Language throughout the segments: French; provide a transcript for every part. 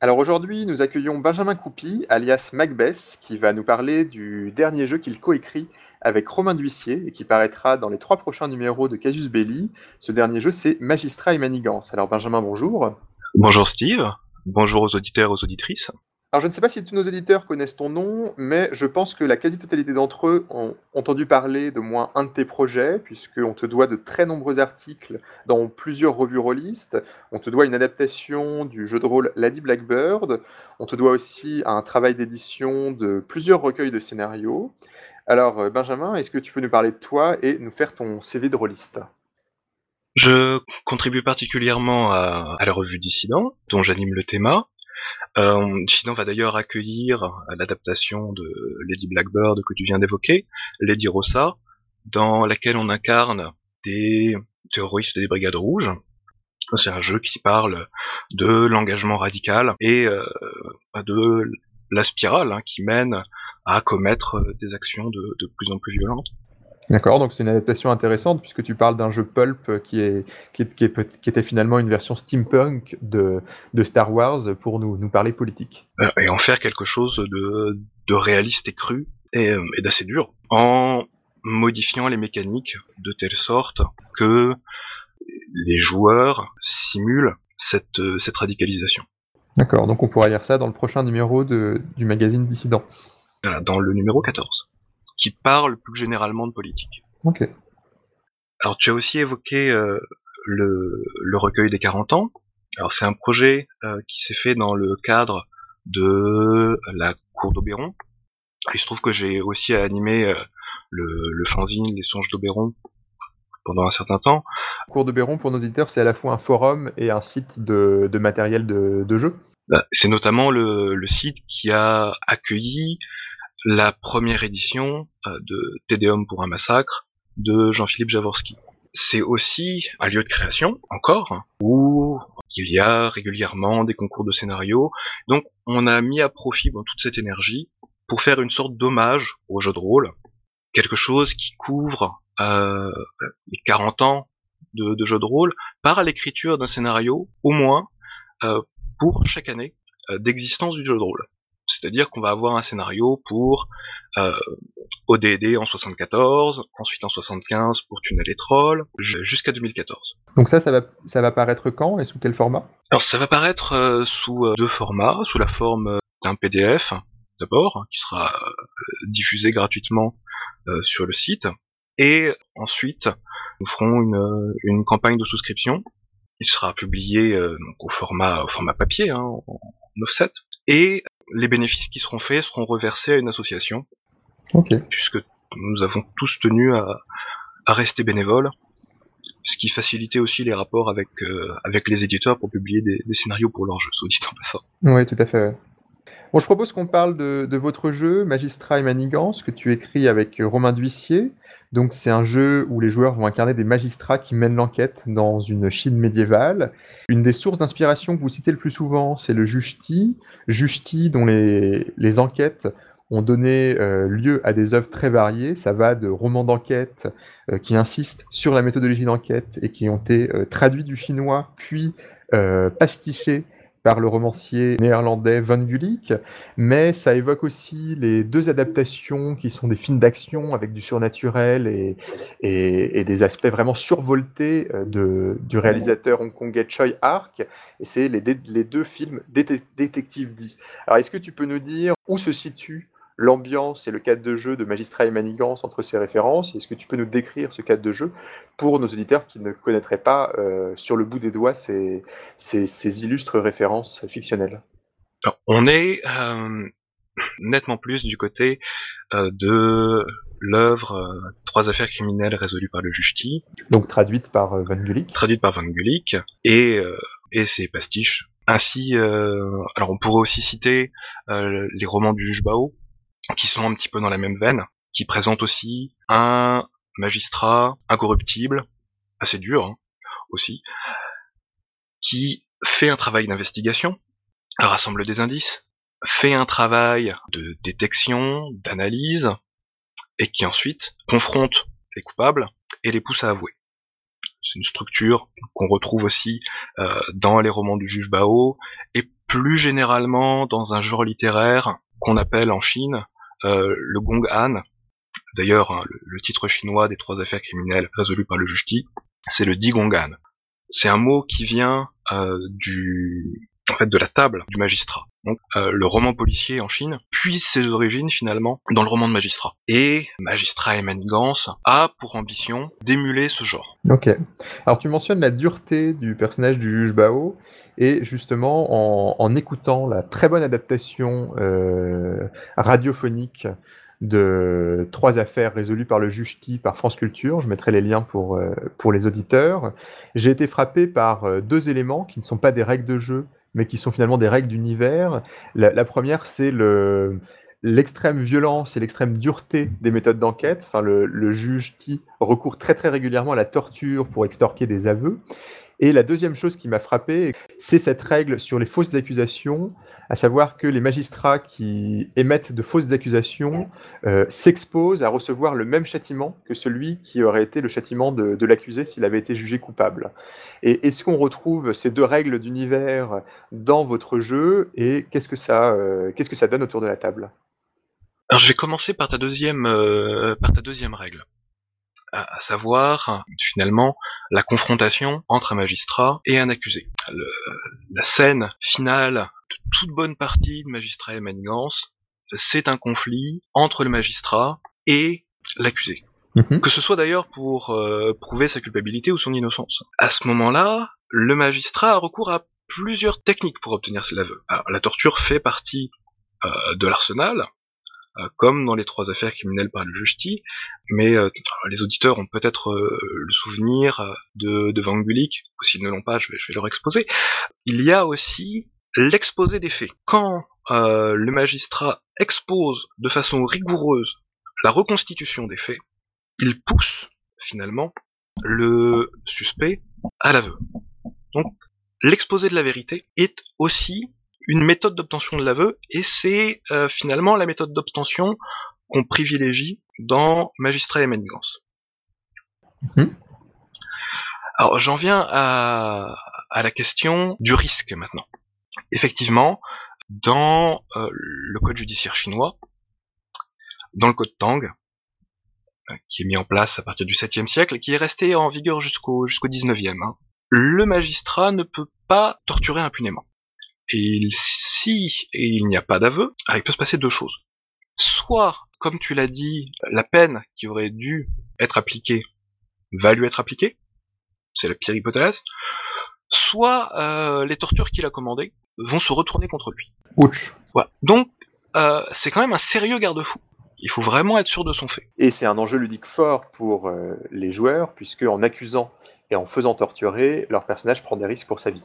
Alors aujourd'hui, nous accueillons Benjamin Coupy, alias Macbeth, qui va nous parler du dernier jeu qu'il coécrit avec Romain D'Huissier et qui paraîtra dans les trois prochains numéros de Casus Belli. Ce dernier jeu, c'est Magistrat et Manigance. Alors Benjamin, bonjour. Bonjour Steve, bonjour aux auditeurs et aux auditrices. Alors je ne sais pas si tous nos éditeurs connaissent ton nom, mais je pense que la quasi-totalité d'entre eux ont entendu parler de moins un de tes projets, puisqu'on te doit de très nombreux articles dans plusieurs revues rôlistes. On te doit une adaptation du jeu de rôle Lady Blackbird. On te doit aussi un travail d'édition de plusieurs recueils de scénarios. Alors euh, Benjamin, est-ce que tu peux nous parler de toi et nous faire ton CV de rôliste? Je contribue particulièrement à, à la revue Dissident, dont j'anime le thème, euh, Dissident va d'ailleurs accueillir l'adaptation de Lady Blackbird que tu viens d'évoquer, Lady Rossa, dans laquelle on incarne des terroristes des Brigades Rouges. C'est un jeu qui parle de l'engagement radical et euh, de la spirale hein, qui mène à commettre des actions de plus en plus violentes. D'accord, donc c'est une adaptation intéressante puisque tu parles d'un jeu pulp qui, est, qui, est, qui, est, qui, était finalement une version steampunk de, de Star Wars pour nous, nous parler politique. Euh, et en faire quelque chose de, de réaliste et cru et, euh, et d'assez dur, en modifiant les mécaniques de telle sorte que les joueurs simulent cette, cette radicalisation. D'accord, donc on pourra lire ça dans le prochain numéro de, du magazine Dissident. Voilà, dans le numéro 14 qui parle plus généralement de politique. Ok. Alors tu as aussi évoqué euh, le, le, recueil des 40 ans. Alors c'est un projet euh, qui s'est fait dans le cadre de la cour d'Oberon. Il se trouve que j'ai aussi animé euh, le, le fanzine Les Songes d'Oberon pendant un certain temps. Cour d'Oberon, pour nos éditeurs, c'est à la fois un forum et un site de, de matériel de, de jeu. Bah, c'est notamment le, le, site qui a accueilli la première édition euh, de Tédéum pour un massacre de Jean-Philippe Javorski. C'est aussi un lieu de création, encore, où il y a régulièrement des concours de scénarios. Donc on a mis à profit bon, toute cette énergie pour faire une sorte d'hommage au jeu de rôle, quelque chose qui couvre euh, les 40 ans de, de jeu de rôle par l'écriture d'un scénario, au moins euh, pour chaque année euh, d'existence du jeu de rôle. C'est-à-dire qu'on va avoir un scénario pour euh, ODD en 74, ensuite en 75 pour Tunnel et Troll, jusqu'à 2014. Donc ça, ça va, ça va paraître quand et sous quel format? Alors ça va paraître euh, sous euh, deux formats, sous la forme d'un PDF d'abord, qui sera diffusé gratuitement sur le site, et ensuite nous ferons une, une campagne de souscription. Il sera publié donc, au format au format papier, hein, en offset, et les bénéfices qui seront faits seront reversés à une association. Ok. Puisque nous avons tous tenu à, à rester bénévoles, ce qui facilitait aussi les rapports avec, euh, avec les éditeurs pour publier des, des scénarios pour leurs jeux, soit dit en passant. Oui, tout à fait. Bon, je propose qu'on parle de, votre jeu, Magistrat et Manigance, que tu écris avec Romain D'Huissier. Donc, c'est un jeu où les joueurs vont incarner des magistrats qui mènent l'enquête dans une Chine médiévale. Une des sources d'inspiration que vous citez le plus souvent, c'est le Justi. Justi, dont les, enquêtes ont donné euh, lieu à des œuvres très variées. Ça va de romans d'enquête euh, qui insistent sur la méthodologie d'enquête et qui ont été euh, traduits du chinois, puis pastichés par le romancier néerlandais Van Gulik, mais ça évoque aussi les deux adaptations qui sont des films d'action avec du surnaturel et, des aspects vraiment survoltés de, du réalisateur hongkongais Choi Ark, et c'est les, les, deux films Détective D. Alors est-ce que tu peux nous dire où se situe l'ambiance et le cadre de jeu de Magistrat et Manigance entre ces références. Est-ce que tu peux nous décrire ce cadre de jeu pour nos auditeurs qui ne connaîtraient pas euh, sur le bout des doigts ces, ces, ces illustres références fictionnelles? On est euh, nettement plus du côté euh, de l'œuvre Trois affaires criminelles résolues par le juge Donc traduite par Van Gulik. Traduite par Van Gulik et, et ses pastiches. Ainsi, alors on pourrait aussi citer les romans du juge Bao, qui sont un petit peu dans la même veine, qui présentent aussi un magistrat incorruptible, assez dur hein, aussi, qui fait un travail d'investigation, rassemble des indices, fait un travail de détection, d'analyse, et qui ensuite confronte les coupables et les pousse à avouer. C'est une structure qu'on retrouve aussi euh, dans les romans du juge Bao et plus généralement dans un genre littéraire qu'on appelle en Chine le Gong Han. D'ailleurs, hein, le, titre chinois des trois affaires criminelles résolues par le juge Qi, c'est le Di Gong. C'est un mot qui vient euh, du en fait de la table du magistrat. Donc euh, le roman policier en Chine puise ses origines finalement dans le roman de magistrat. Et Magistrat et Manigance a pour ambition d'émuler ce genre. Ok. Alors tu mentionnes la dureté du personnage du juge Bao et justement en, écoutant la très bonne adaptation euh, radiophonique de trois affaires résolues par le juge T par France Culture. Je mettrai les liens pour, euh, pour les auditeurs. J'ai été frappé par deux éléments qui ne sont pas des règles de jeu, mais qui sont finalement des règles d'univers. La, première, c'est le, l'extrême violence et l'extrême dureté des méthodes d'enquête. Enfin, le, le juge T recourt très très régulièrement à la torture pour extorquer des aveux. Et la deuxième chose qui m'a frappé, c'est cette règle sur les fausses accusations, à savoir que les magistrats qui émettent de fausses accusations euh, s'exposent à recevoir le même châtiment que celui qui aurait été le châtiment de, l'accusé s'il avait été jugé coupable. Et est-ce qu'on retrouve ces deux règles d'univers dans votre jeu et qu'est-ce que ça, euh, donne autour de la table? Alors j'ai commencé par ta deuxième, euh, par ta deuxième règle à, savoir finalement la confrontation entre un magistrat et un accusé. la scène finale de toute bonne partie de Magistrat et Manigance, c'est un conflit entre le magistrat et l'accusé. Mhm. Que ce soit d'ailleurs pour euh, prouver sa culpabilité ou son innocence. À ce moment-là, le magistrat a recours à plusieurs techniques pour obtenir l'aveu. la torture fait partie euh, de l'arsenal, comme dans les trois affaires criminelles par le juge mais euh, les auditeurs ont peut-être euh, le souvenir de, Van Gulik, ou s'ils ne l'ont pas, je vais, je vais leur exposer. Il y a aussi l'exposé des faits. Quand le magistrat expose de façon rigoureuse la reconstitution des faits, il pousse finalement le suspect à l'aveu. Donc l'exposé de la vérité est aussi une méthode d'obtention de l'aveu, et c'est euh, finalement la méthode d'obtention qu'on privilégie dans Magistrat et Manigance. Mhm. Alors j'en viens à, la question du risque maintenant. Effectivement, dans euh, le code judiciaire chinois, dans le code Tang, euh, qui est mis en place à partir du 7e siècle, qui est resté en vigueur jusqu'au jusqu'au 19e, hein, le magistrat ne peut pas torturer impunément. Et si il n'y a pas d'aveu, ah, il peut se passer deux choses. Soit, comme tu l'as dit, la peine qui aurait dû être appliquée va lui être appliquée, c'est la pire hypothèse, soit euh, les tortures qu'il a commandées vont se retourner contre lui. Ouch. Donc, euh, c'est quand même un sérieux garde-fou. Il faut vraiment être sûr de son fait. Et c'est un enjeu ludique fort pour euh, les joueurs, puisque en accusant et en faisant torturer, leur personnage prend des risques pour sa vie.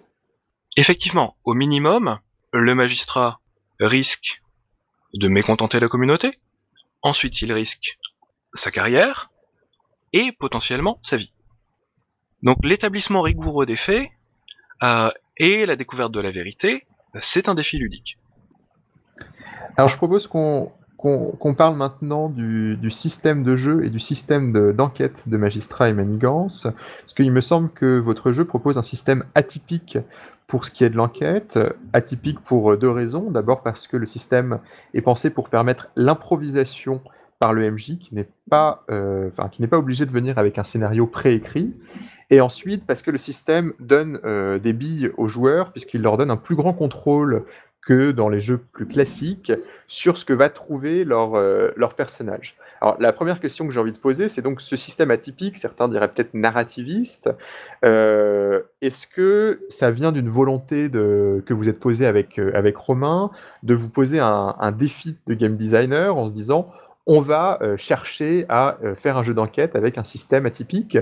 Effectivement, au minimum, le magistrat risque de mécontenter la communauté, ensuite il risque sa carrière, et potentiellement sa vie. Donc l'établissement rigoureux des faits euh, et la découverte de la vérité, c'est un défi ludique. Alors je propose qu'on qu'on parle maintenant du, système de jeu et du système d'enquête de, magistrat et manigance, parce qu'il me semble que votre jeu propose un système atypique pour ce qui est de l'enquête, atypique pour deux raisons. D'abord parce que le système est pensé pour permettre l'improvisation par le MJ, qui n'est pas, euh, qui n'est pas obligé de venir avec un scénario préécrit. Et ensuite, parce que le système donne euh, des billes aux joueurs, puisqu'il leur donne un plus grand contrôle que dans les jeux plus classiques sur ce que va trouver leur, euh, leur personnage. Alors la première question que j'ai envie de poser, c'est donc ce système atypique, certains diraient peut-être narrativiste, euh, est-ce que ça vient d'une volonté de, que vous êtes posé avec, euh, avec Romain, de vous poser un, un défi de game designer en se disant on va euh, chercher à euh, faire un jeu d'enquête avec un système atypique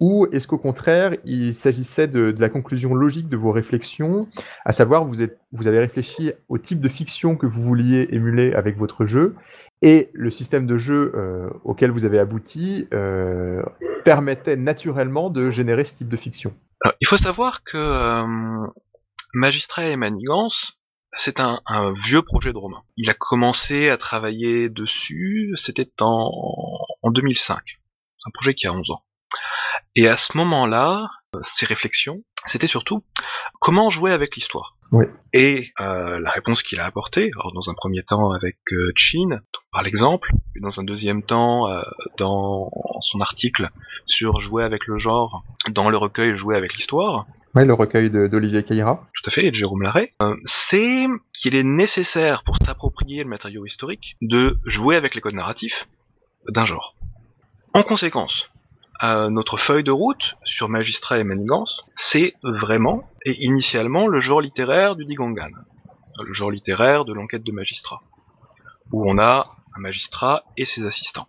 Ou est-ce qu'au contraire, il s'agissait de, la conclusion logique de vos réflexions, à savoir vous, avez réfléchi au type de fiction que vous vouliez émuler avec votre jeu, et le système de jeu euh, auquel vous avez abouti permettait naturellement de générer ce type de fiction. Il faut savoir que Magistrat et Manigance c'est un, vieux projet de Romain. Il a commencé à travailler dessus, c'était en, en 2005. C'est un projet qui a 11 ans. Et à ce moment-là, ces réflexions, c'était surtout comment jouer avec l'histoire? Oui. Et euh, la réponse qu'il a apportée, alors dans un premier temps avec euh, Chin, par l'exemple, puis dans un deuxième temps euh, dans son article sur jouer avec le genre, dans le recueil Jouer avec l'histoire. Oui, le recueil d'Olivier Caïra. Tout à fait, et de Jérôme Larrey. Euh, c'est qu'il est nécessaire pour s'approprier le matériau historique de jouer avec les codes narratifs d'un genre. En conséquence, notre feuille de route sur magistrat et manigance, c'est vraiment et initialement le genre littéraire du Digangan, le genre littéraire de l'enquête de magistrat, où on a un magistrat et ses assistants.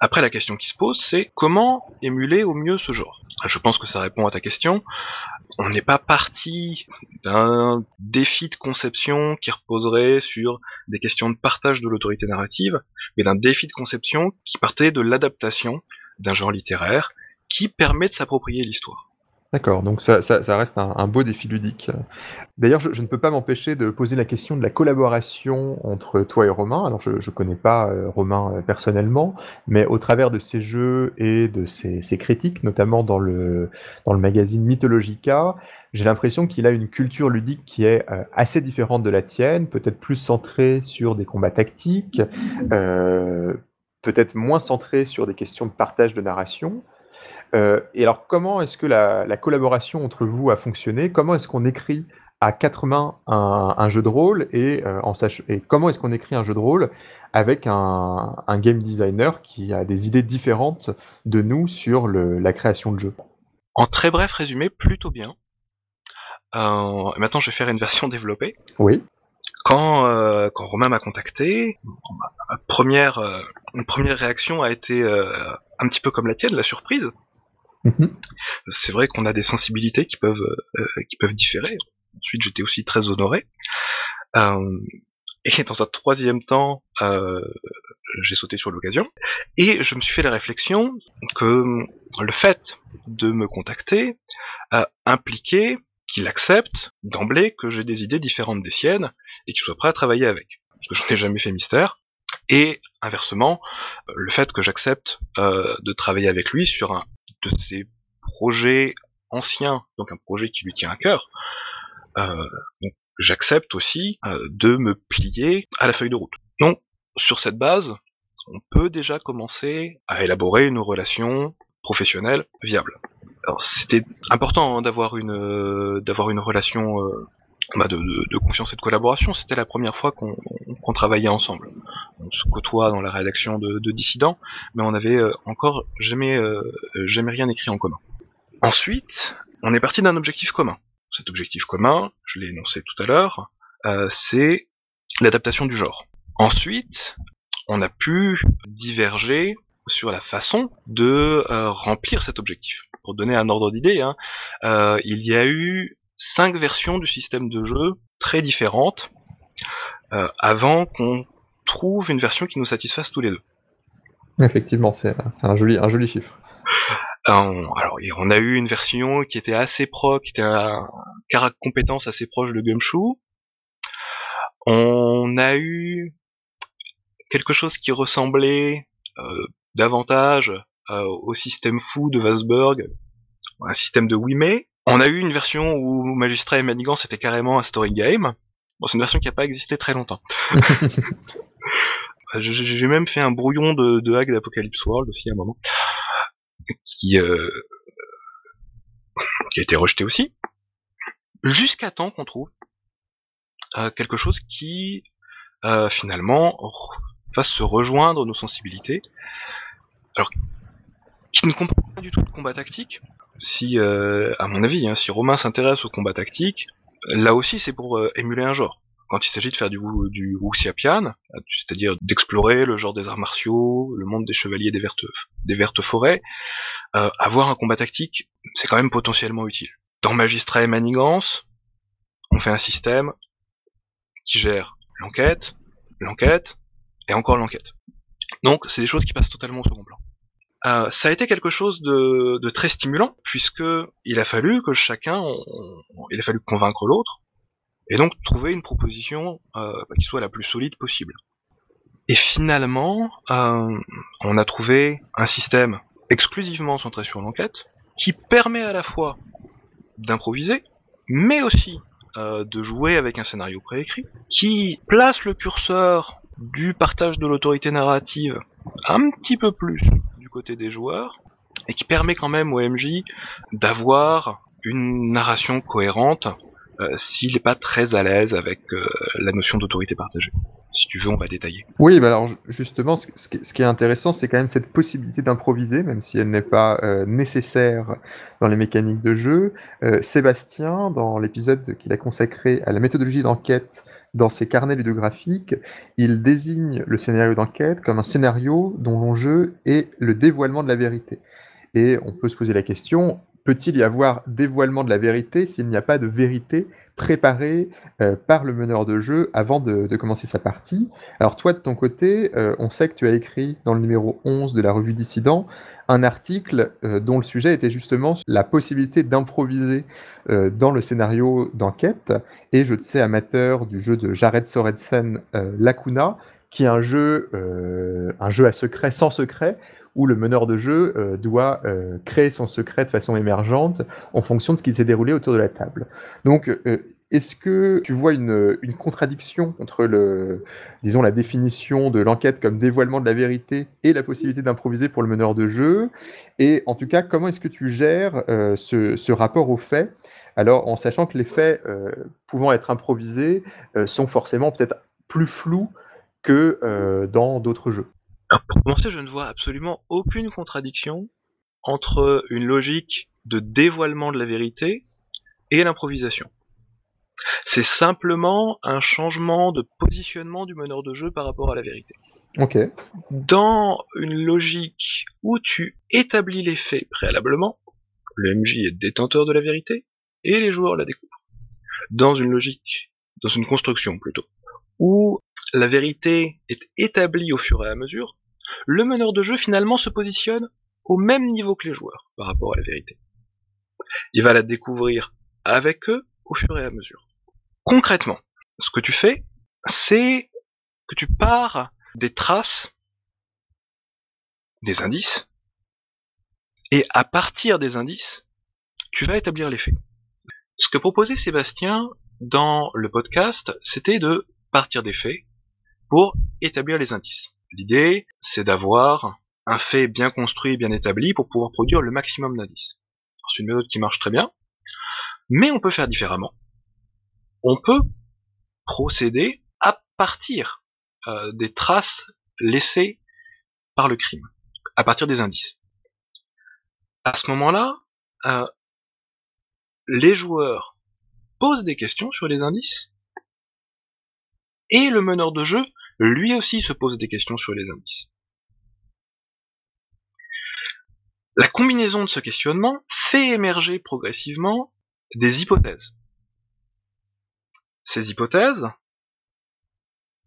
Après, la question qui se pose, c'est comment émuler au mieux ce genre? Je pense que ça répond à ta question. On n'est pas parti d'un défi de conception qui reposerait sur des questions de partage de l'autorité narrative, mais d'un défi de conception qui partait de l'adaptation d'un genre littéraire qui permet de s'approprier l'histoire. D'accord, donc ça, reste un, beau défi ludique. D'ailleurs, je, ne peux pas m'empêcher de poser la question de la collaboration entre toi et Romain. Alors, je ne connais pas euh, Romain euh, personnellement, mais au travers de ses jeux et de ses, critiques, notamment dans le, dans le magazine Mythologica, j'ai l'impression qu'il a une culture ludique qui est euh, assez différente de la tienne, peut-être plus centrée sur des combats tactiques, peut-être moins centrée sur des questions de partage de narration. Euh, et alors, comment est-ce que la, collaboration entre vous a fonctionné? Comment est-ce qu'on écrit à quatre mains un, jeu de rôle et, euh, en et comment est-ce qu'on écrit un jeu de rôle avec un, game designer qui a des idées différentes de nous sur la création de jeu En très bref résumé, plutôt bien. Euh, maintenant, je vais faire une version développée. Oui. Quand, quand Romain m'a contacté, ma première, une première réaction a été un petit peu comme la tienne, la surprise. Mhm. C'est vrai qu'on a des sensibilités qui peuvent euh, qui peuvent différer. Ensuite, j'étais aussi très honoré. Euh, et dans un troisième temps, euh, j'ai sauté sur l'occasion et je me suis fait la réflexion que le fait de me contacter a impliqué qu'il accepte d'emblée que j'ai des idées différentes des siennes et qu'il soit prêt à travailler avec. Parce que j'en ai jamais fait mystère. Et inversement, le fait que j'accepte de travailler avec lui sur un de ses projets anciens, donc un projet qui lui tient à cœur, euh, j'accepte aussi euh, de me plier à la feuille de route. Donc, sur cette base, on peut déjà commencer à élaborer une relation professionnelle viable. Alors, c'était important hein, d'avoir une euh, d'avoir une relation bah, de, confiance et de collaboration. C'était la première fois qu'on travaillait ensemble. On se côtoie dans la rédaction de, Dissident, mais on avait euh, encore jamais, euh, jamais rien écrit en commun. Ensuite, on est parti d'un objectif commun. Cet objectif commun, je l'ai énoncé tout à l'heure, euh, c'est l'adaptation du genre. Ensuite, on a pu diverger sur la façon de remplir cet objectif. Pour donner un ordre d'idée, hein, il y a eu cinq versions du système de jeu très différentes euh, avant qu'on trouve une version qui nous satisfasse tous les deux. Effectivement, c'est un joli, un joli chiffre. Euh, alors, on a eu une version qui était assez pro, qui était un caractère compétence assez proche de Gumshoe. On a eu quelque chose qui ressemblait euh, davantage au système fou de Wasberg, un système de Wimay, on a eu une version où Magistrat et Manigance c'était carrément un story game. Bon, c'est une version qui n'a pas existé très longtemps. J'ai même fait un brouillon de, de hack d'Apocalypse World aussi à un moment, qui, euh, qui a été rejeté aussi, jusqu'à temps qu'on trouve euh, quelque chose qui euh, finalement fasse se rejoindre nos sensibilités. Alors, qui ne comprend pas du tout le combat tactique, si, euh, à mon avis, hein, si Romain s'intéresse au combat tactique, là aussi c'est pour euh, émuler un genre. Quand il s'agit de faire du, du Wuxiapian, c'est-à-dire d'explorer le genre des arts martiaux, le monde des chevaliers des vertes, des vertes forêts, euh, avoir un combat tactique, c'est quand même potentiellement utile. Dans Magistrat et Manigance, on fait un système qui gère l'enquête, l'enquête, et encore l'enquête. Donc c'est des choses qui passent totalement au second plan. Euh, ça a été quelque chose de, très stimulant puisque il a fallu que chacun, il a fallu convaincre l'autre et donc trouver une proposition euh, qui soit la plus solide possible. Et finalement, euh, on a trouvé un système exclusivement centré sur l'enquête, qui permet à la fois d'improviser, mais aussi de jouer avec un scénario préécrit, qui place le curseur du partage de l'autorité narrative un petit peu plus côté des joueurs, et qui permet quand même au MJ d'avoir une narration cohérente euh, s'il n'est pas très à l'aise avec euh, la notion d'autorité partagée. Si tu veux, on va détailler. Oui, bah alors justement, ce, qui est intéressant, c'est quand même cette possibilité d'improviser, même si elle n'est pas euh, nécessaire dans les mécaniques de jeu. Sébastien, dans l'épisode qu'il a consacré à la méthodologie d'enquête dans ses carnets ludographiques, il désigne le scénario d'enquête comme un scénario dont l'enjeu est le dévoilement de la vérité. Et on peut se poser la question, peut-il y avoir dévoilement de la vérité s'il n'y a pas de vérité préparée euh, par le meneur de jeu avant de, commencer sa partie? Alors toi, de ton côté, euh, on sait que tu as écrit dans le numéro 11 de la revue Dissident un article euh, dont le sujet était justement la possibilité d'improviser dans le scénario d'enquête. Et je te sais amateur du jeu de Jared Sorensen, Lacuna, qui est un jeu, un jeu à secret sans secret, où le meneur de jeu euh, doit euh, créer son secret de façon émergente en fonction de ce qui s'est déroulé autour de la table. Donc, euh, est-ce que tu vois une, contradiction entre disons, la définition de l'enquête comme dévoilement de la vérité et la possibilité d'improviser pour le meneur de jeu? Et en tout cas, comment est-ce que tu gères ce, rapport aux faits alors en sachant que les faits pouvant être improvisés sont forcément peut-être plus flous que dans d'autres jeux pour commencer, je ne vois absolument aucune contradiction entre une logique de dévoilement de la vérité et l'improvisation. C'est simplement un changement de positionnement du meneur de jeu par rapport à la vérité. Ok. Dans une logique où tu établis les faits préalablement, le MJ est détenteur de la vérité et les joueurs la découvrent. Dans une logique, dans une construction plutôt, où la vérité est établie au fur et à mesure, le meneur de jeu finalement se positionne au même niveau que les joueurs par rapport à la vérité. Il va la découvrir avec eux au fur et à mesure. Concrètement, ce que tu fais, c'est que tu pars des traces, des indices, et à partir des indices, tu vas établir les faits. Ce que proposait Sébastien dans le podcast, c'était de partir des faits pour établir les indices. L'idée, c'est d'avoir un fait bien construit, bien établi pour pouvoir produire le maximum d'indices. C'est une méthode qui marche très bien, mais on peut faire différemment. On peut procéder à partir euh, des traces laissées par le crime, à partir des indices. À ce moment-là, euh, les joueurs posent des questions sur les indices, et le meneur de jeu lui aussi se pose des questions sur les indices. La combinaison de ce questionnement fait émerger progressivement des hypothèses. Ces hypothèses,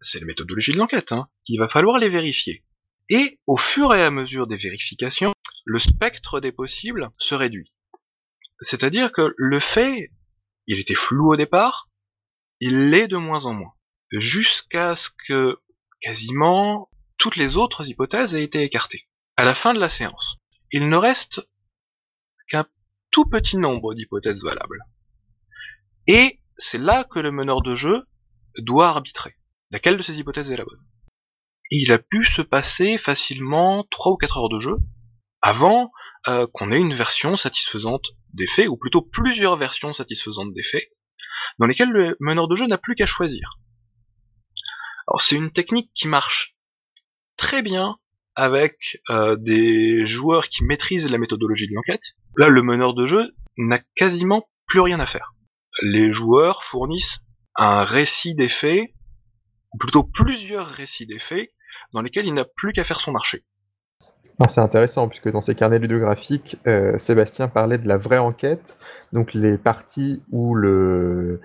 c'est la méthodologie de l'enquête, hein, il va falloir les vérifier. Et au fur et à mesure des vérifications, le spectre des possibles se réduit. C'est-à-dire que le fait, il était flou au départ, il l'est de moins en moins. Jusqu'à ce que quasiment toutes les autres hypothèses aient été écartées. À la fin de la séance, il ne reste qu'un tout petit nombre d'hypothèses valables. Et c'est là que le meneur de jeu doit arbitrer. Laquelle de ces hypothèses est la bonne Il a pu se passer facilement 3 ou 4 heures de jeu avant euh, qu'on ait une version satisfaisante des faits, ou plutôt plusieurs versions satisfaisantes des faits, dans lesquelles le meneur de jeu n'a plus qu'à choisir. Alors c'est une technique qui marche très bien avec euh, des joueurs qui maîtrisent la méthodologie de l'enquête. Là, le meneur de jeu n'a quasiment plus rien à faire. Les joueurs fournissent un récit des faits, ou plutôt plusieurs récits des faits, dans lesquels il n'a plus qu'à faire son marché. Ah, c'est intéressant, puisque dans ses carnets ludographiques, euh, Sébastien parlait de la vraie enquête, donc les parties où, le,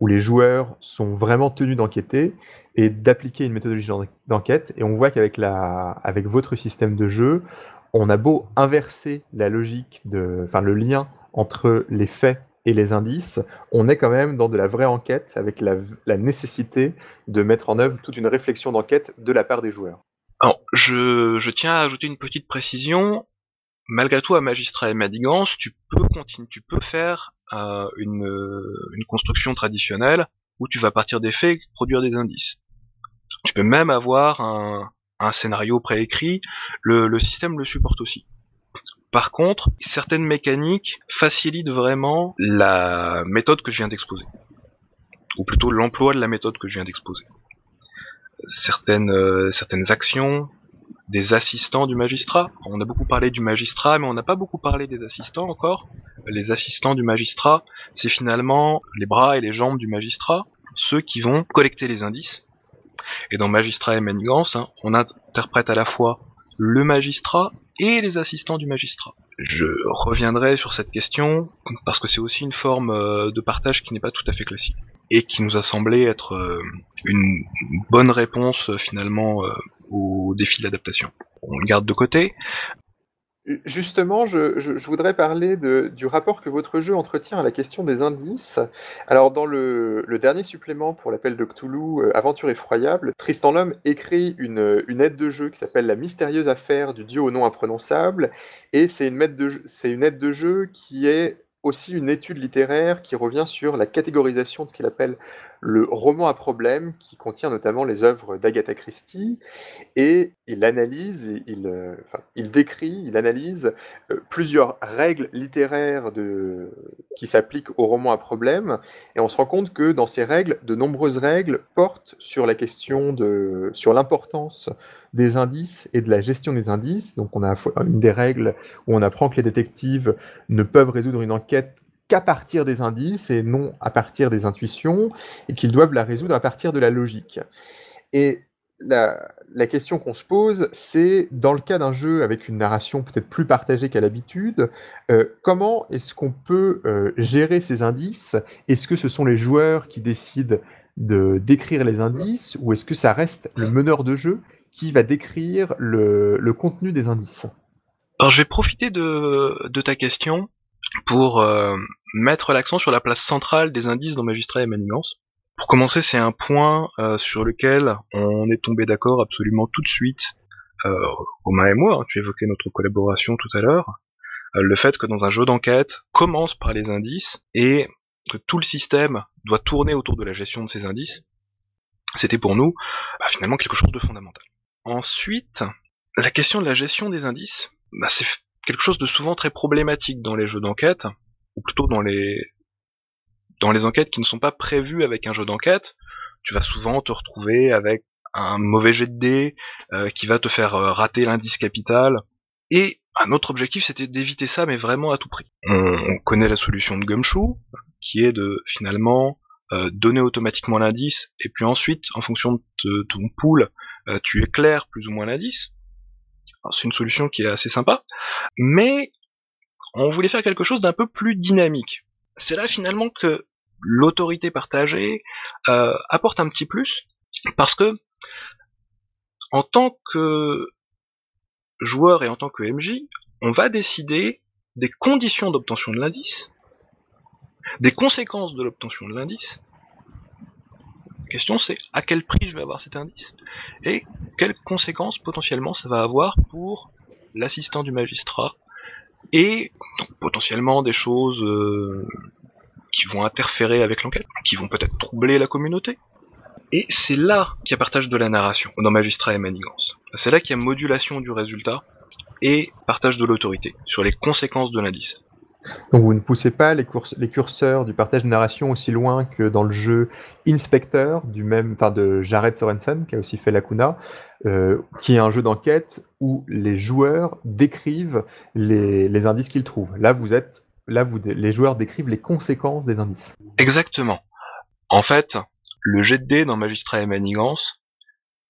où les joueurs sont vraiment tenus d'enquêter, et d'appliquer une méthodologie d'enquête. Et on voit qu'avec la, avec votre système de jeu, on a beau inverser la logique de, enfin le lien entre les faits et les indices, on est quand même dans de la vraie enquête avec la, la nécessité de mettre en œuvre toute une réflexion d'enquête de la part des joueurs. Alors, je, je tiens à ajouter une petite précision. Malgré tout, à Magistrat et Manigance, tu peux tu peux faire euh, une, une construction traditionnelle où tu vas partir des faits produire des indices. Tu peux même avoir un, scénario préécrit, le, système le supporte aussi. Par contre, certaines mécaniques facilitent vraiment la méthode que je viens d'exposer. Ou plutôt l'emploi de la méthode que je viens d'exposer. Certaines, euh, certaines actions, des assistants du magistrat. On a beaucoup parlé du magistrat, mais on n'a pas beaucoup parlé des assistants encore. Les assistants du magistrat, c'est finalement les bras et les jambes du magistrat, ceux qui vont collecter les indices. Et dans Magistrat et Manigance, hein, on interprète à la fois le magistrat et les assistants du magistrat. Je reviendrai sur cette question parce que c'est aussi une forme euh, de partage qui n'est pas tout à fait classique et qui nous a semblé être euh, une bonne réponse finalement euh, au défi d'adaptation. On le garde de côté. Justement, je, voudrais parler du rapport que votre jeu entretient à la question des indices. Alors, dans le, dernier supplément pour l'appel de Cthulhu, euh, Aventure effroyable, Tristan Lhomme écrit une, aide de jeu qui s'appelle La mystérieuse affaire du dieu au nom imprononçable. Et c'est une, une aide de jeu qui est aussi une étude littéraire qui revient sur la catégorisation de ce qu'il appelle le roman à problème, qui contient notamment les œuvres d'Agatha Christie, et il analyse, il, euh, il décrit, il analyse euh, plusieurs règles littéraires de, qui s'appliquent au roman à problème, et on se rend compte que dans ces règles, de nombreuses règles portent sur la question de, sur l'importance des indices et de la gestion des indices. Donc on a une des règles où on apprend que les détectives ne peuvent résoudre une enquête qu'à partir des indices et non à partir des intuitions, et qu'ils doivent la résoudre à partir de la logique. Et la, question qu'on se pose, c'est dans le cas d'un jeu avec une narration peut-être plus partagée qu'à l'habitude, euh, comment est-ce qu'on peut euh, gérer ces indices? Est-ce que ce sont les joueurs qui décident de décrire les indices, ou est-ce que ça reste le meneur de jeu qui va décrire le, contenu des indices? Alors je vais profiter de, de ta question pour euh, mettre l'accent sur la place centrale des indices dans Magistrat et. Pour commencer, c'est un point euh, sur lequel on est tombé d'accord absolument tout de suite, euh, Romain et moi, hein, tu évoquais notre collaboration tout à l'heure, euh, le fait que dans un jeu d'enquête, commence par les indices et que tout le système doit tourner autour de la gestion de ces indices, c'était pour nous bah, finalement quelque chose de fondamental. Ensuite, la question de la gestion des indices, bah, c'est quelque chose de souvent très problématique dans les jeux d'enquête, ou plutôt dans les dans les enquêtes qui ne sont pas prévues avec un jeu d'enquête, tu vas souvent te retrouver avec un mauvais jet de dés euh, qui va te faire euh, rater l'indice capital. Et un autre objectif, c'était d'éviter ça, mais vraiment à tout prix. On, on, connaît la solution de Gumshoe, qui est de finalement euh, donner automatiquement l'indice, et puis ensuite, en fonction de ton pool, tu éclaires plus ou moins l'indice. C'est une solution qui est assez sympa, mais on voulait faire quelque chose d'un peu plus dynamique. C'est là finalement que l'autorité partagée euh, apporte un petit plus, parce que en tant que joueur et en tant que MJ, on va décider des conditions d'obtention de l'indice, des conséquences de l'obtention de l'indice. La question c'est à quel prix je vais avoir cet indice et quelles conséquences potentiellement ça va avoir pour l'assistant du magistrat et potentiellement des choses euh, qui vont interférer avec l'enquête, qui vont peut-être troubler la communauté. Et c'est là qu'il y a partage de la narration, dans Magistrat et Manigance. C'est là qu'il y a modulation du résultat et partage de l'autorité sur les conséquences de l'indice. Donc vous ne poussez pas les, curseurs du partage de narration aussi loin que dans le jeu Inspector du même, enfin de Jared Sorensen qui a aussi fait Lacuna, euh, qui est un jeu d'enquête où les joueurs décrivent les, les indices qu'ils trouvent. Là vous êtes, là vous, les joueurs décrivent les conséquences des indices. Exactement. En fait, le jet de dés dans Magistrat et Manigance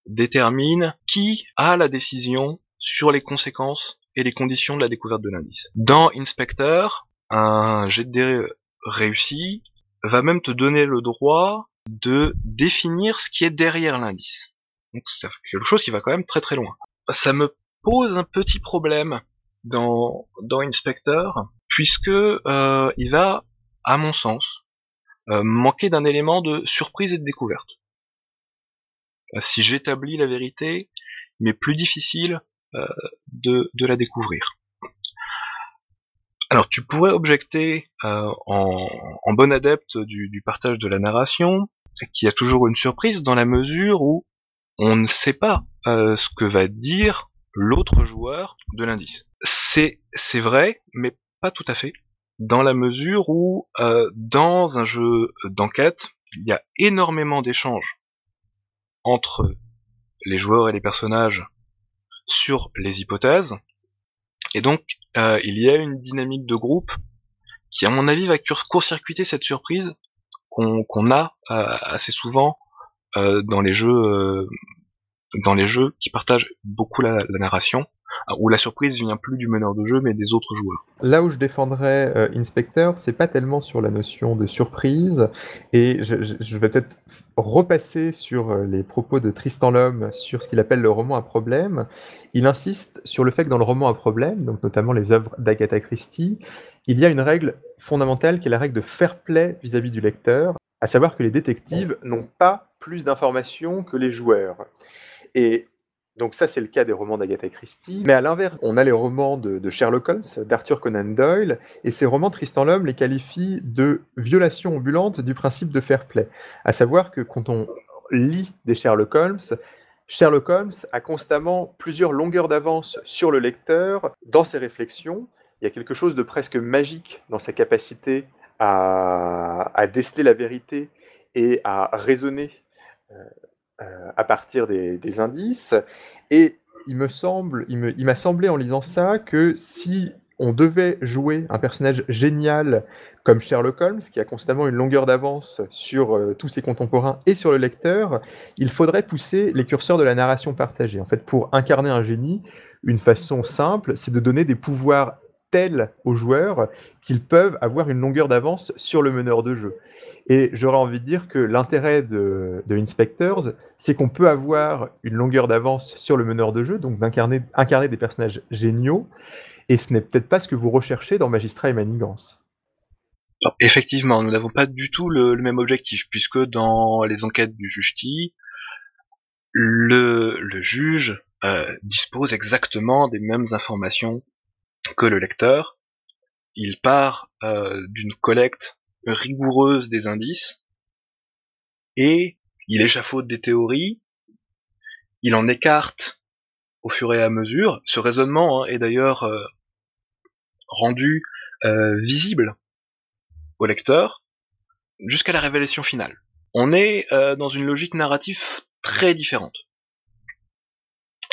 détermine qui a la décision sur les conséquences et les conditions de la découverte de l'indice. Dans Inspector, un dés réussi va même te donner le droit de définir ce qui est derrière l'indice. Donc c'est quelque chose qui va quand même très très loin. Ça me pose un petit problème dans, dans Inspector, puisque euh, il va, à mon sens, euh, manquer d'un élément de surprise et de découverte. Si j'établis la vérité, il m'est plus difficile euh, de, la découvrir. Alors tu pourrais objecter euh, en, bon adepte du, partage de la narration qu'il y a toujours une surprise dans la mesure où on ne sait pas euh, ce que va dire l'autre joueur de l'indice. C'est c'est vrai, mais pas tout à fait, dans la mesure où euh, dans un jeu d'enquête, il y a énormément d'échanges entre les joueurs et les personnages sur les hypothèses, et donc euh, il y a une dynamique de groupe qui, à mon avis, va court-circuiter cette surprise qu'on a euh, assez souvent euh, dans les jeux dans les jeux qui partagent beaucoup la narration où la surprise vient plus du meneur de jeu mais des autres joueurs. Là où je défendrais euh, Inspector, c'est pas tellement sur la notion de surprise, et je, vais peut-être repasser sur euh, les propos de Tristan Lhomme sur ce qu'il appelle le roman à problème. Il insiste sur le fait que dans le roman à problème, donc notamment les œuvres d'Agatha Christie, il y a une règle fondamentale qui est la règle de fair play vis-à-vis du lecteur, à savoir que les détectives n'ont pas plus d'informations que les joueurs. Et donc ça, c'est le cas des romans d'Agatha Christie. Mais à l'inverse, on a les romans de, Sherlock Holmes, d'Arthur Conan Doyle, et ces romans, Tristan Lhomme les qualifie de violation ambulante du principe de fair play. À savoir que quand on lit des Sherlock Holmes, Sherlock Holmes a constamment plusieurs longueurs d'avance sur le lecteur dans ses réflexions. Il y a quelque chose de presque magique dans sa capacité à, déceler la vérité et à raisonner euh, à partir des, indices. Et il me semble, il m'a semblé en lisant ça que si on devait jouer un personnage génial comme Sherlock Holmes, qui a constamment une longueur d'avance sur euh, tous ses contemporains et sur le lecteur, il faudrait pousser les curseurs de la narration partagée. En fait, pour incarner un génie, une façon simple, c'est de donner des pouvoirs tels aux joueurs qu'ils peuvent avoir une longueur d'avance sur le meneur de jeu. Et j'aurais envie de dire que l'intérêt de, Inspectors, c'est qu'on peut avoir une longueur d'avance sur le meneur de jeu, donc d'incarner incarner des personnages géniaux, et ce n'est peut-être pas ce que vous recherchez dans Magistrat et Manigance. effectivement, nous n'avons pas du tout le, même objectif, puisque dans les enquêtes du juge T, le, juge euh, dispose exactement des mêmes informations que le lecteur. Il part euh, d'une collecte rigoureuse des indices et il échafaude des théories, il en écarte au fur et à mesure. Ce raisonnement hein, est d'ailleurs euh, rendu euh, visible au lecteur jusqu'à la révélation finale. On est dans une logique narrative très différente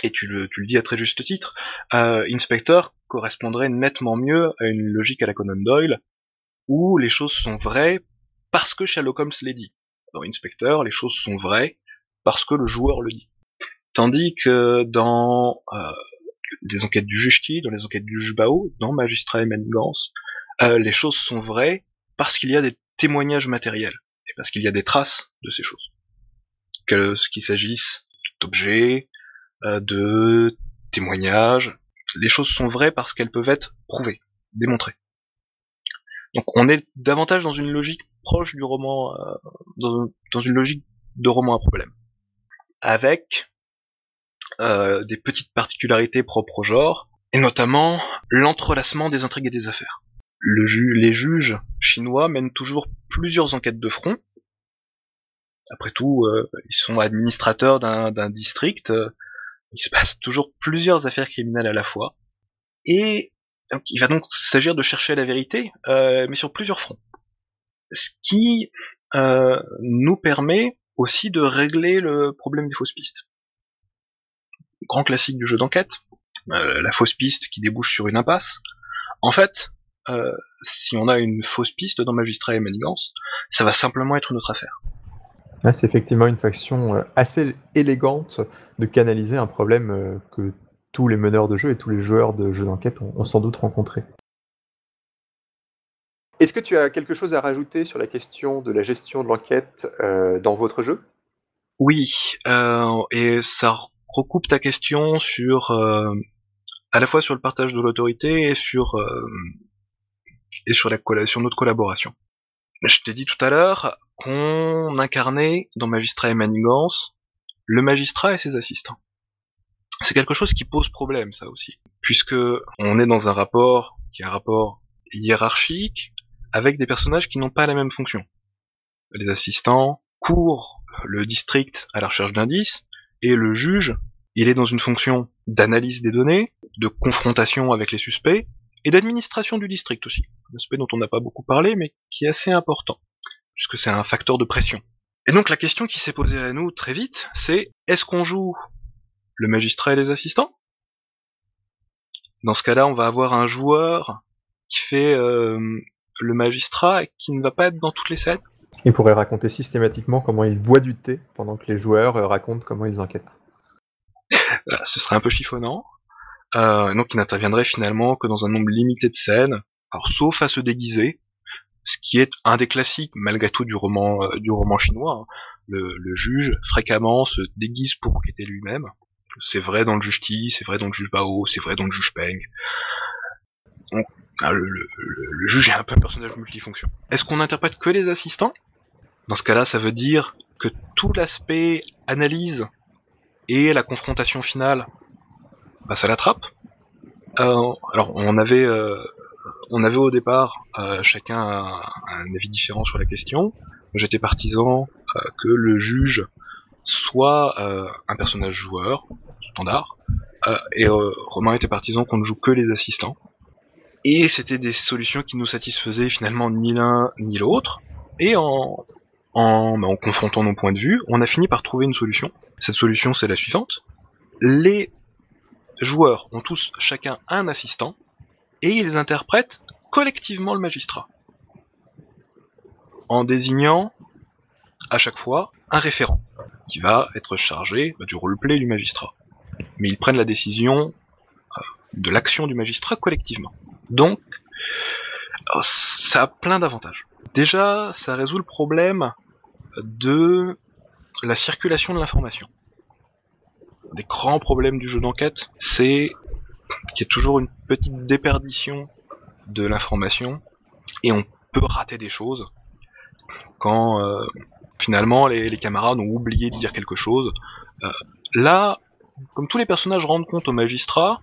et tu le, tu le dis à très juste titre, euh, Inspector correspondrait nettement mieux à une logique à la Conan Doyle, où les choses sont vraies parce que Sherlock Holmes les dit. Dans Inspector, les choses sont vraies parce que le joueur le dit. Tandis que dans euh, les enquêtes du juge Key, dans les enquêtes du juge Bao, dans Magistrat et Manigance, euh, les choses sont vraies parce qu'il y a des témoignages matériels, et parce qu'il y a des traces de ces choses. Qu'il s'agisse d'objets, de témoignages. Les choses sont vraies parce qu'elles peuvent être prouvées, démontrées. Donc on est davantage dans une logique proche du roman, euh, dans, une logique de roman à problème, avec euh, des petites particularités propres au genre, et notamment l'entrelacement des intrigues et des affaires. les juges chinois mènent toujours plusieurs enquêtes de front. Après tout, ils sont administrateurs d'un district, il se passe toujours plusieurs affaires criminelles à la fois. Et il va donc s'agir de chercher la vérité, euh, mais sur plusieurs fronts. Ce qui euh, nous permet aussi de régler le problème des fausses pistes. Grand classique du jeu d'enquête, euh, la fausse piste qui débouche sur une impasse. En fait, si on a une fausse piste dans Magistrat et Manigance, ça va simplement être une autre affaire c'est effectivement une façon euh, assez élégante de canaliser un problème euh, que tous les meneurs de jeu et tous les joueurs de jeux d'enquête ont, sans doute rencontré. Est-ce que tu as quelque chose à rajouter sur la question de la gestion de l'enquête euh, dans votre jeu? Oui, et ça recoupe ta question sur à la fois sur le partage de l'autorité et sur et sur la sur notre collaboration. Je t'ai dit tout à l'heure qu'on incarnait dans Magistrat et Manigance le magistrat et ses assistants. C'est quelque chose qui pose problème, ça aussi, puisque on est dans un rapport qui est un rapport hiérarchique avec des personnages qui n'ont pas la même fonction. Les assistants courent le district à la recherche d'indices et le juge, il est dans une fonction d'analyse des données, de confrontation avec les suspects et d'administration du district aussi. Un aspect dont on n'a pas beaucoup parlé mais qui est assez important puisque c'est un facteur de pression. Et donc la question qui s'est posée à nous très vite, c'est est-ce qu'on joue le magistrat et les assistants? Dans ce cas-là, on va avoir un joueur qui fait euh, le magistrat et qui ne va pas être dans toutes les scènes. Il pourrait raconter systématiquement comment il boit du thé pendant que les joueurs euh, racontent comment ils enquêtent. Voilà, ce serait un peu chiffonnant. Euh, donc il n'interviendrait finalement que dans un nombre limité de scènes, alors sauf à se déguiser, ce qui est un des classiques malgré tout du roman euh, du roman chinois. Hein. Le, juge fréquemment se déguise pour enquêter lui-même. C'est vrai dans le juge Ti, c'est vrai dans le juge Bao, c'est vrai dans le juge Peng. Donc, ah, le, le, le, juge est un peu un personnage multifonction. Est-ce qu'on interprète que les assistants? Dans ce cas-là, ça veut dire que tout l'aspect analyse et la confrontation finale, bah, ça l'attrape. Euh, alors, on avait euh, on avait au départ euh, chacun un, avis différent sur la question. J'étais partisan que le juge soit un personnage joueur, standard, et Romain était partisan qu'on ne joue que les assistants. Et c'était des solutions qui nous satisfaisaient finalement ni l'un ni l'autre. Et en, en confrontant nos points de vue, on a fini par trouver une solution. Cette solution, c'est la suivante. Joueurs ont tous chacun un assistant, et ils interprètent collectivement le magistrat, en désignant à chaque fois un référent qui va être chargé bah, du roleplay du magistrat. Mais ils prennent la décision euh, de l'action du magistrat collectivement. Donc, euh, ça a plein d'avantages. Déjà, ça résout le problème de la circulation de l'information. Des grands problèmes du jeu d'enquête, c'est qu'il y a toujours une petite déperdition de l'information et on peut rater des choses quand euh, finalement les, camarades ont oublié de dire quelque chose. Euh, là, comme tous les personnages rendent compte au magistrat,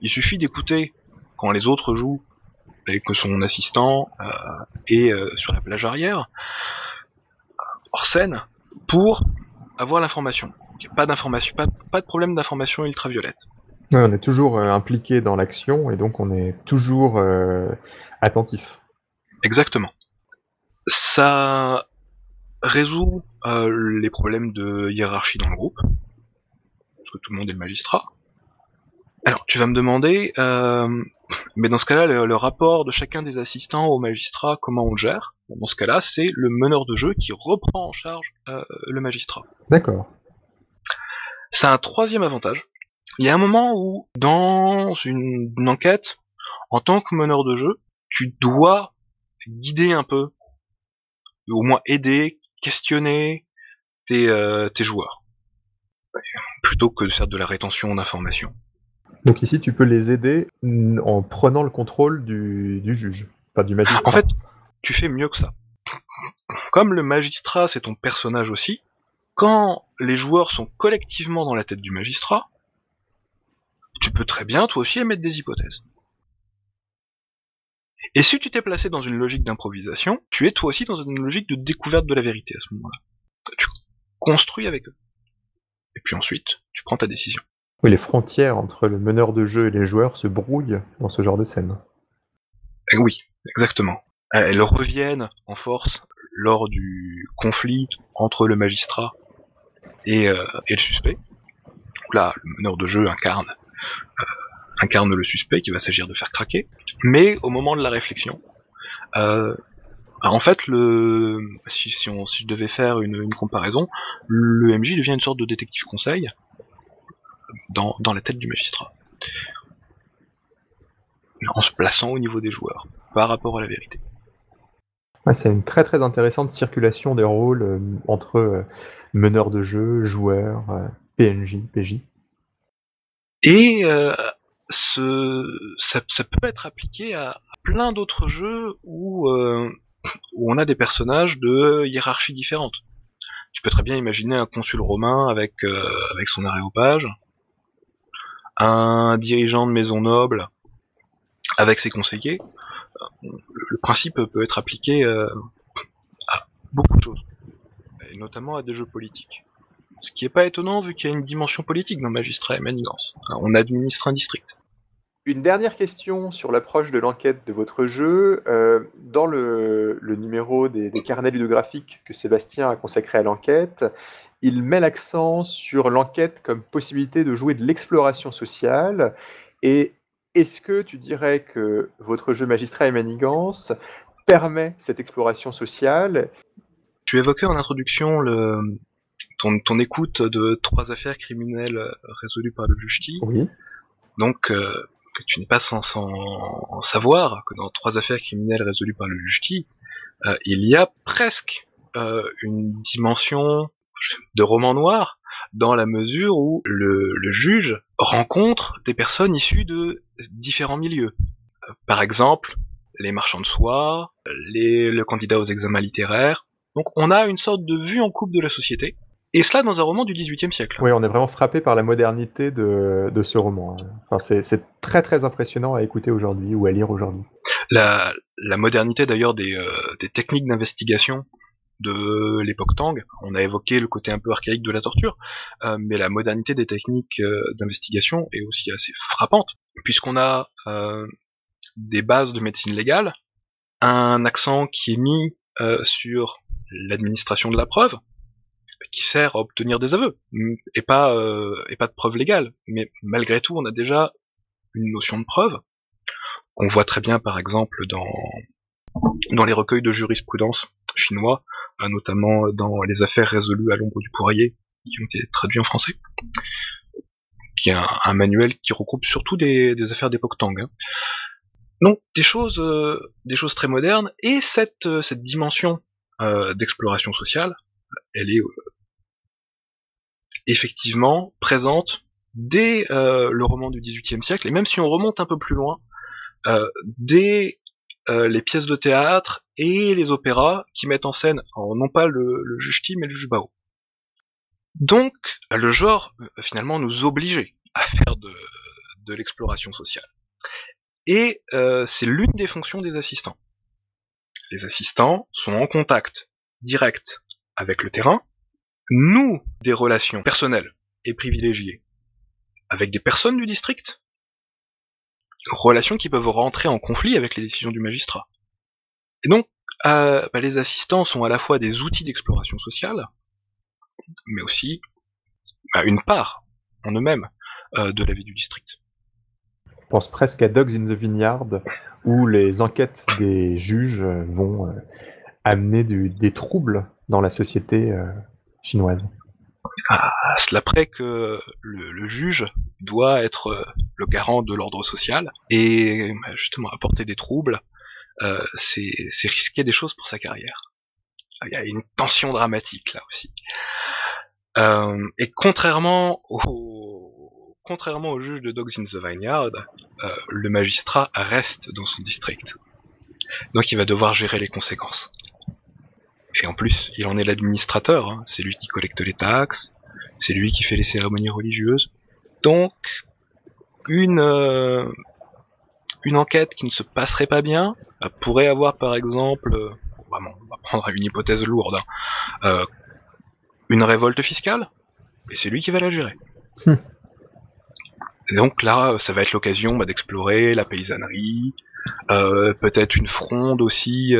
il suffit d'écouter quand les autres jouent et que son assistant euh, est sur la plage arrière, hors scène, pour avoir l'information. Pas d'information, pas, pas de problème d'information ultraviolette on est toujours euh, impliqué dans l'action et donc on est toujours euh, attentif. Exactement. Ça résout euh, les problèmes de hiérarchie dans le groupe, parce que tout le monde est magistrat. Alors, tu vas me demander, mais dans ce cas-là, le, rapport de chacun des assistants au magistrat, comment on le gère? Dans ce cas-là, c'est le meneur de jeu qui reprend en charge le magistrat. D'accord. Ça a un troisième avantage, il y a un moment où, dans une, enquête, en tant que meneur de jeu, tu dois guider un peu, ou au moins aider, questionner tes, euh, tes joueurs, plutôt que de faire de la rétention d'informations. Donc ici, tu peux les aider en prenant le contrôle du, juge, pas du magistrat. En fait, tu fais mieux que ça. Comme le magistrat, c'est ton personnage aussi, quand les joueurs sont collectivement dans la tête du magistrat, tu peux très bien toi aussi émettre des hypothèses. Et si tu t'es placé dans une logique d'improvisation, tu es toi aussi dans une logique de découverte de la vérité à ce moment-là. Tu construis avec eux. Et puis ensuite, tu prends ta décision. Oui, les frontières entre le meneur de jeu et les joueurs se brouillent dans ce genre de scène. Eh oui, exactement. Elles reviennent en force lors du conflit entre le magistrat et, euh, le suspect. Là, le meneur de jeu incarne euh, incarne le suspect qui va s'agir de faire craquer. Mais au moment de la réflexion, euh, en fait, le, si je devais faire une, une, comparaison, le MJ devient une sorte de détective conseil dans, dans la tête du magistrat. En se plaçant au niveau des joueurs, par rapport à la vérité. Ouais, c'est une très très intéressante circulation des rôles euh, entre euh, meneurs de jeu, joueurs, euh, PNJ, PJ. Et euh, ce, ça, ça, peut être appliqué à, plein d'autres jeux où, où on a des personnages de hiérarchie différentes. Tu peux très bien imaginer un consul romain avec, avec son aréopage, un dirigeant de maison noble avec ses conseillers, le principe peut être appliqué à beaucoup de choses, et notamment à des jeux politiques. Ce qui n'est pas étonnant vu qu'il y a une dimension politique dans Magistrat et Manigance. On administre un district. Une dernière question sur l'approche de l'enquête de votre jeu. Euh, dans le, numéro des, carnets ludographiques que Sébastien a consacré à l'enquête, il met l'accent sur l'enquête comme possibilité de jouer de l'exploration sociale. Et est-ce que tu dirais que votre jeu Magistrat et Manigance permet cette exploration sociale? Tu évoquais en introduction ton, écoute de trois affaires criminelles résolues par le juge Oui. Donc, euh, tu n'es pas sans, savoir que dans trois affaires criminelles résolues par le juge euh, il y a presque euh, une dimension de roman noir dans la mesure où le, juge rencontre des personnes issues de différents milieux. Euh, par exemple, les marchands de soie, le candidat aux examens littéraires. Donc on a une sorte de vue en coupe de la société et cela dans un roman du XVIIIe siècle. Oui, on est vraiment frappé par la modernité de, ce roman. Enfin, c'est très très impressionnant à écouter aujourd'hui ou à lire aujourd'hui. La, modernité d'ailleurs euh, des, techniques d'investigation de l'époque Tang. On a évoqué le côté un peu archaïque de la torture, euh, mais la modernité des techniques euh, d'investigation est aussi assez frappante, puisqu'on a des bases de médecine légale, un accent qui est mis sur l'administration de la preuve, qui sert à obtenir des aveux et pas euh, et pas de preuves légales. Mais malgré tout, on a déjà une notion de preuve qu'on voit très bien, par exemple, dans dans les recueils de jurisprudence chinois, euh, notamment dans les affaires résolues à l'ombre du poirier, qui ont été traduits en français, qui est un, manuel qui regroupe surtout des, affaires d'époque Tang. Hein. Donc des choses, euh, des choses très modernes et cette cette dimension d'exploration sociale, elle est effectivement présente dès euh, le roman du XVIIIe siècle, et même si on remonte un peu plus loin, euh, dès euh, les pièces de théâtre et les opéras qui mettent en scène non pas le, le mais le juge Bao. Donc le genre finalement nous obligeait à faire de l'exploration sociale. Et c'est l'une des fonctions des assistants. Les assistants sont en contact direct avec le terrain, nous des relations personnelles et privilégiées avec des personnes du district, relations qui peuvent rentrer en conflit avec les décisions du magistrat. Et donc, euh, bah, les assistants sont à la fois des outils d'exploration sociale, mais aussi bah, une part en eux-mêmes euh, de la vie du district. Je pense presque à Dogs in the Vineyard, où les enquêtes des juges vont euh, amener des troubles dans la société chinoise. À cela près que le, juge doit être euh, le garant de l'ordre social et bah, justement apporter des troubles, euh, c'est risquer des choses pour sa carrière. Il y a une tension dramatique là aussi. Euh, et contrairement au, contrairement au juge de Dogs in the Vineyard, le magistrat reste dans son district. Donc il va devoir gérer les conséquences. Et en plus, il en est l'administrateur, hein. c'est lui qui collecte les taxes, c'est lui qui fait les cérémonies religieuses. Donc, une, euh, une enquête qui ne se passerait pas bien euh, pourrait avoir par exemple, euh, vraiment, on va prendre une hypothèse lourde, hein, une révolte fiscale, et c'est lui qui va la gérer. Hmm. donc là, ça va être l'occasion bah, d'explorer la paysannerie, peut-être une fronde aussi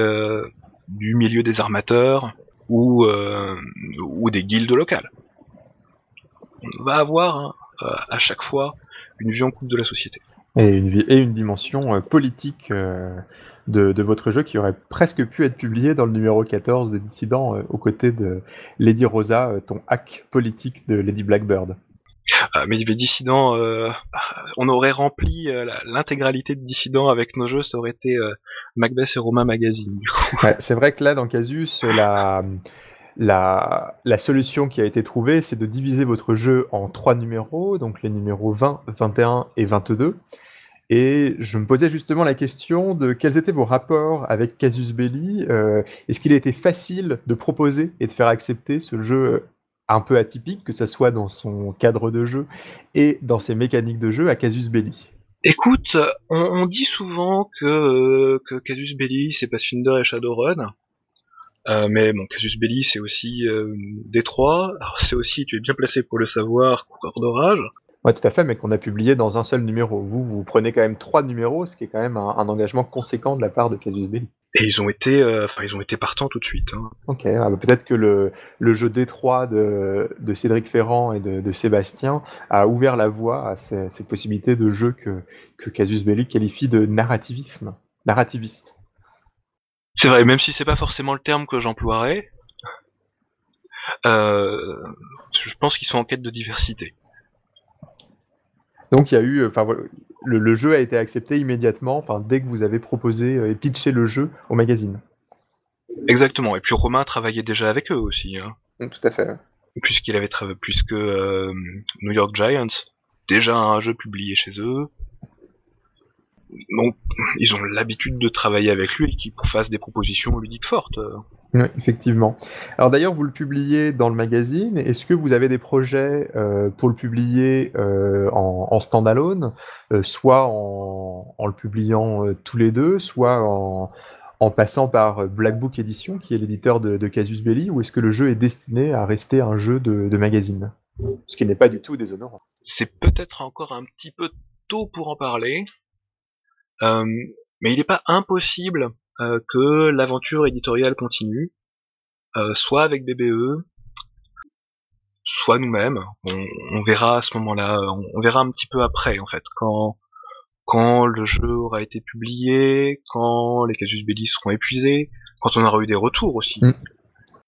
du milieu des armateurs ou, euh, ou des guildes locales. On va avoir hein, euh, à chaque fois une en coupe de la société. Et une, et une dimension euh, politique de, votre jeu qui aurait presque pu être publié dans le numéro 14 de Dissident aux côtés de Lady Rosa, ton hack politique de Lady Blackbird. Euh, mais dissident, euh, on aurait rempli euh, l'intégralité de dissident avec nos jeux, ça aurait été Macbeth et Romain Magazine. C'est vrai que là, dans Casus, la, la, la solution qui a été trouvée, c'est de diviser votre jeu en trois numéros, donc les numéros 20, 21 et 22. Et je me posais justement la question de quels étaient vos rapports avec Casus Belli. Est-ce qu'il a été facile de proposer et de faire accepter ce jeu un peu atypique, que ce soit dans son cadre de jeu et dans ses mécaniques de jeu à Casus Belli. Écoute, on, dit souvent que, que Casus Belli c'est Pathfinder et Shadowrun. Euh, mais bon, Casus Belli c'est aussi euh, Détroit. Alors c'est aussi, tu es bien placé pour le savoir, coureur d'orage. Ouais, tout à fait, mais qu'on a publié dans un seul numéro. Vous, vous prenez quand même trois numéros, ce qui est quand même un, engagement conséquent de la part de Casus Belli. Et ils ont été, euh, enfin, ils ont été partants tout de suite. Hein. Ok, ah, bah, peut-être que le, le jeu Détroit de, de Cédric Ferrand et de, de, Sébastien a ouvert la voie à ces, ces possibilités de jeu que, que Casus Belli qualifie de narrativisme, narrativiste. C'est vrai, même si c'est pas forcément le terme que j'emploierais, euh, je pense qu'ils sont en quête de diversité. Donc il y a eu, enfin le, jeu a été accepté immédiatement, enfin dès que vous avez proposé euh, et pitché le jeu au magazine. Exactement. Et puis Romain travaillait déjà avec eux aussi. Hein. Mm, tout à fait. Puisqu'il avait travaillé, puisque euh, New York Giants, déjà un jeu publié chez eux. Donc ils ont l'habitude de travailler avec lui et qu'il fasse des propositions ludiques fortes. Effectivement. Alors d'ailleurs, vous le publiez dans le magazine. Est-ce que vous avez des projets euh, pour le publier euh, en, en standalone, euh, soit en, le publiant tous les deux, soit en, passant par Black Book Edition, qui est l'éditeur de, Casus Belli, ou est-ce que le jeu est destiné à rester un jeu de, de magazine? Ce qui n'est pas du tout déshonorant. C'est peut-être encore un petit peu tôt pour en parler, mais il n'est pas impossible euh, que l'aventure éditoriale continue, euh, soit avec BBE, soit nous-mêmes. On, verra à ce moment-là, on, verra un petit peu après en fait, quand quand le jeu aura été publié, quand les casus belli seront épuisés, quand on aura eu des retours aussi. Mm.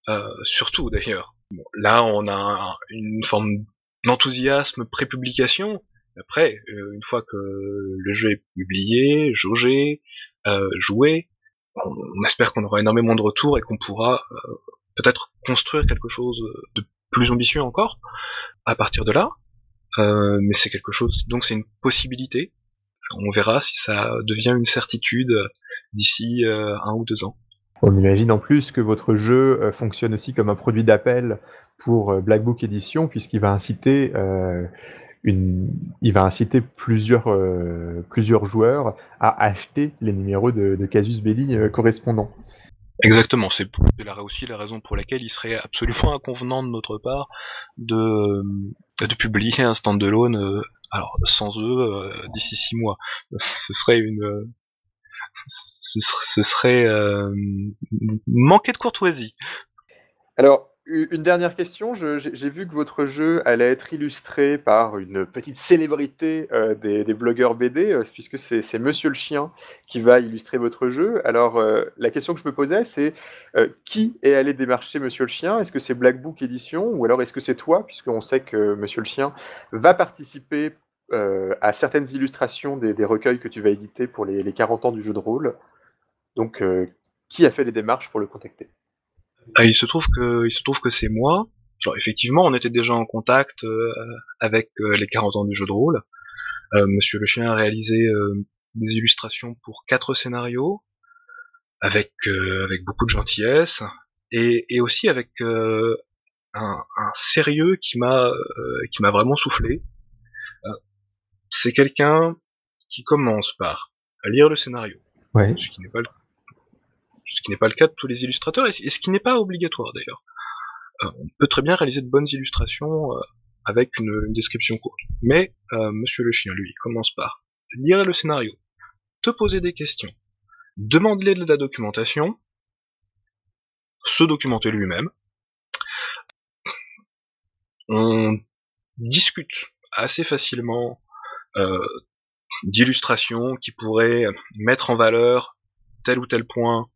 Euh, surtout d'ailleurs. là, on a une forme d'enthousiasme pré-publication. Après, une fois que le jeu est publié, jaugé, joué, on espère qu'on aura énormément de retours et qu'on pourra euh, peut-être construire quelque chose de plus ambitieux encore à partir de là. Euh, mais c'est quelque chose, donc c'est une possibilité. On verra si ça devient une certitude d'ici euh, un ou deux ans. On imagine en plus que votre jeu fonctionne aussi comme un produit d'appel pour Black Book Edition, puisqu'il va inciter il va inciter plusieurs, euh, plusieurs joueurs à acheter les numéros de, Casus Belli euh, correspondants. Exactement, c'est aussi la raison pour laquelle il serait absolument inconvenant de notre part de, de publier un standalone euh, alors sans eux d'ici six mois. Ce serait une ce serait, ce serait manquer de courtoisie. Alors, une dernière question. J'ai vu que votre jeu allait être illustré par une petite célébrité euh, des, blogueurs BD, euh, puisque c'est Monsieur le Chien qui va illustrer votre jeu. Alors, euh, la question que je me posais, c'est qui est allé démarcher Monsieur le Chien? Est-ce que c'est Black Book Edition ou alors est-ce que c'est toi, puisqu'on sait que Monsieur le Chien va participer à certaines illustrations des, recueils que tu vas éditer pour les, les 40 ans du jeu de rôle Donc, qui a fait les démarches pour le contacter? Ah, il se trouve que il se trouve que c'est moi. Genre effectivement, on était déjà en contact euh, avec euh, les 40 ans du jeu de rôle. Euh, Monsieur le chien a réalisé des illustrations pour quatre scénarios avec avec beaucoup de gentillesse et, et aussi avec un, un, sérieux qui m'a qui m'a vraiment soufflé. c'est quelqu'un qui commence par lire le scénario, ouais. ce qui n'est pas le ce qui n'est pas le cas de tous les illustrateurs, et ce qui n'est pas obligatoire d'ailleurs. Euh, on peut très bien réaliser de bonnes illustrations euh, avec une, description courte. Mais euh, Monsieur le Chien, lui, commence par lire le scénario, te poser des questions, demander de la documentation, se documenter lui-même. On discute assez facilement d'illustrations qui pourraient mettre en valeur tel ou tel point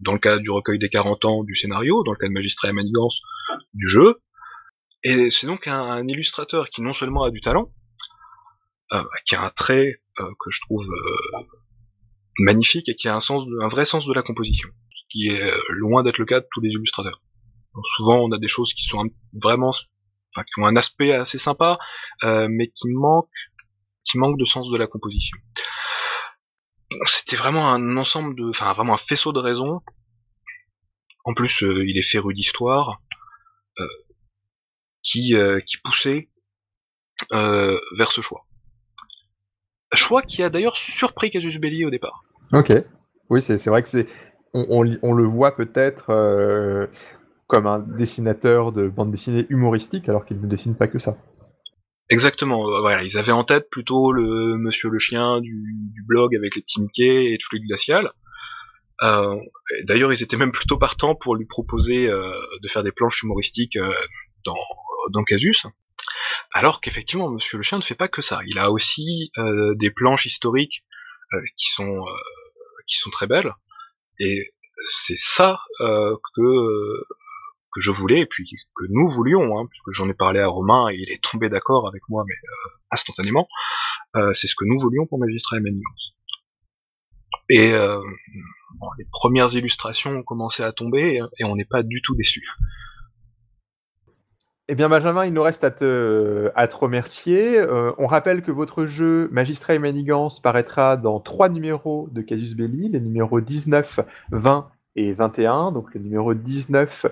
dans le cas du recueil des 40 ans du scénario, dans le cas de Magistrat et Manigance du jeu. Et c'est donc un, illustrateur qui non seulement a du talent, euh, qui a un trait euh, que je trouve euh, magnifique et qui a un, sens un vrai sens de la composition, ce qui est loin d'être le cas de tous les illustrateurs. souvent on a des choses qui sont vraiment, enfin qui ont un aspect assez sympa, mais qui manquent, qui manquent de sens de la composition c'était vraiment un ensemble de, enfin vraiment un faisceau de raisons. En plus, euh, il est féru d'histoire, euh, qui euh, qui poussait vers ce choix. choix qui a d'ailleurs surpris Casus Belli au départ. Ok. Oui, c'est vrai que c'est. On, le voit peut-être comme un dessinateur de bande dessinée humoristique, alors qu'il ne dessine pas que ça. Exactement, euh, voilà, ils avaient en tête plutôt le Monsieur le Chien du, blog avec les petits Mickey et tous les glaciales. Euh, d'ailleurs, ils étaient même plutôt partants pour lui proposer de faire des planches humoristiques dans, dans Casus. Alors qu'effectivement, Monsieur le Chien ne fait pas que ça. Il a aussi des planches historiques qui sont qui sont très belles. Et c'est ça euh, que je voulais et puis que nous voulions, hein, puisque j'en ai parlé à Romain et il est tombé d'accord avec moi, mais euh, instantanément. Euh, c'est ce que nous voulions pour Magistrat et Manigance. Et les premières illustrations ont commencé à tomber et on n'est pas du tout déçus. Eh bien, Benjamin, il nous reste à te, remercier. Euh, on rappelle que votre jeu Magistrat et Manigance paraîtra dans trois numéros de Casus Belli, les numéros 19, 20 et 21. Donc, le numéro 19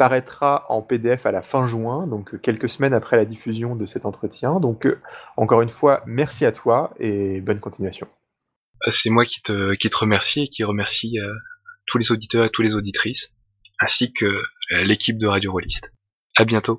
paraîtra en PDF à la fin juin, donc quelques semaines après la diffusion de cet entretien. Donc, euh, encore une fois, merci à toi et bonne continuation. Euh, c'est moi qui te, remercie et qui remercie tous les auditeurs et toutes les auditrices, ainsi que l'équipe de Radio Rolliste. À bientôt.